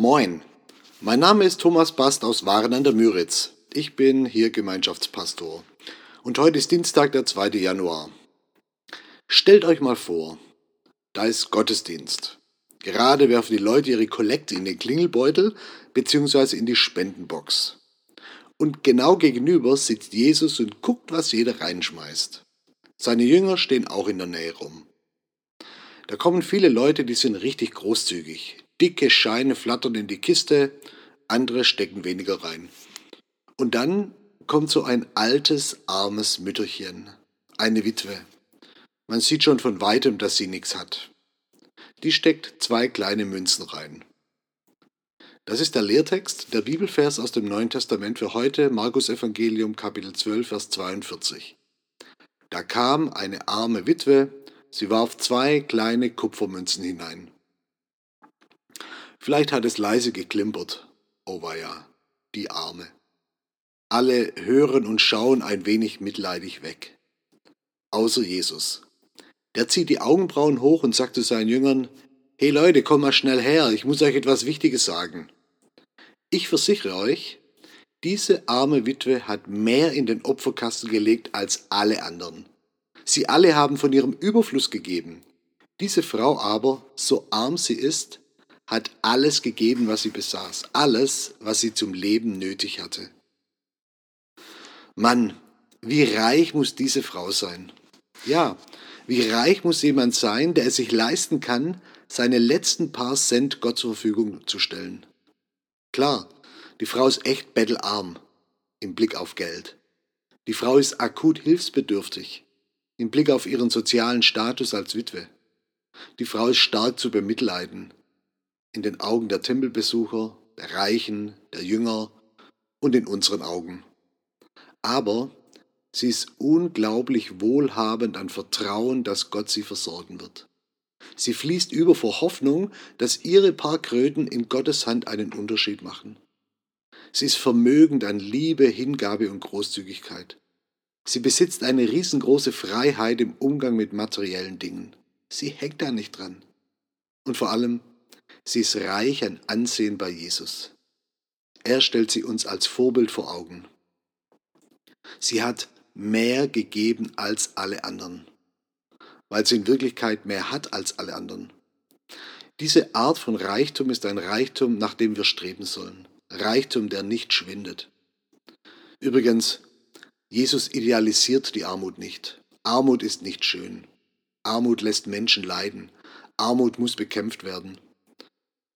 Moin, mein Name ist Thomas Bast aus Waren an der Müritz. Ich bin hier Gemeinschaftspastor. Und heute ist Dienstag, der 2. Januar. Stellt euch mal vor, da ist Gottesdienst. Gerade werfen die Leute ihre Kollekte in den Klingelbeutel bzw. in die Spendenbox. Und genau gegenüber sitzt Jesus und guckt, was jeder reinschmeißt. Seine Jünger stehen auch in der Nähe rum. Da kommen viele Leute, die sind richtig großzügig. Dicke Scheine flattern in die Kiste, andere stecken weniger rein. Und dann kommt so ein altes, armes Mütterchen, eine Witwe. Man sieht schon von weitem, dass sie nichts hat. Die steckt zwei kleine Münzen rein. Das ist der Lehrtext, der Bibelvers aus dem Neuen Testament für heute, Markus Evangelium Kapitel 12, Vers 42. Da kam eine arme Witwe, sie warf zwei kleine Kupfermünzen hinein. Vielleicht hat es leise geklimpert. Oh weia, die Arme. Alle hören und schauen ein wenig mitleidig weg. Außer Jesus. Der zieht die Augenbrauen hoch und sagt zu seinen Jüngern, Hey Leute, komm mal schnell her, ich muss euch etwas Wichtiges sagen. Ich versichere euch, diese arme Witwe hat mehr in den Opferkasten gelegt als alle anderen. Sie alle haben von ihrem Überfluss gegeben. Diese Frau aber, so arm sie ist, hat alles gegeben, was sie besaß, alles, was sie zum Leben nötig hatte. Mann, wie reich muss diese Frau sein? Ja, wie reich muss jemand sein, der es sich leisten kann, seine letzten paar Cent Gott zur Verfügung zu stellen? Klar, die Frau ist echt bettelarm im Blick auf Geld. Die Frau ist akut hilfsbedürftig im Blick auf ihren sozialen Status als Witwe. Die Frau ist stark zu bemitleiden in den Augen der Tempelbesucher, der Reichen, der Jünger und in unseren Augen. Aber sie ist unglaublich wohlhabend an Vertrauen, dass Gott sie versorgen wird. Sie fließt über vor Hoffnung, dass ihre paar Kröten in Gottes Hand einen Unterschied machen. Sie ist vermögend an Liebe, Hingabe und Großzügigkeit. Sie besitzt eine riesengroße Freiheit im Umgang mit materiellen Dingen. Sie hängt da nicht dran. Und vor allem, Sie ist reich an Ansehen bei Jesus. Er stellt sie uns als Vorbild vor Augen. Sie hat mehr gegeben als alle anderen, weil sie in Wirklichkeit mehr hat als alle anderen. Diese Art von Reichtum ist ein Reichtum, nach dem wir streben sollen. Reichtum, der nicht schwindet. Übrigens, Jesus idealisiert die Armut nicht. Armut ist nicht schön. Armut lässt Menschen leiden. Armut muss bekämpft werden.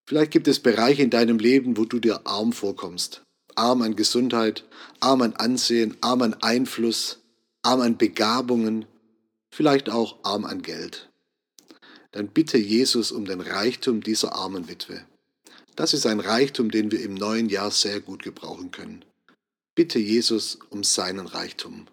Vielleicht gibt es Bereiche in deinem Leben, wo du dir arm vorkommst. Arm an Gesundheit, arm an Ansehen, arm an Einfluss, arm an Begabungen, vielleicht auch arm an Geld. Dann bitte Jesus um den Reichtum dieser armen Witwe. Das ist ein Reichtum, den wir im neuen Jahr sehr gut gebrauchen können. Bitte Jesus um seinen Reichtum.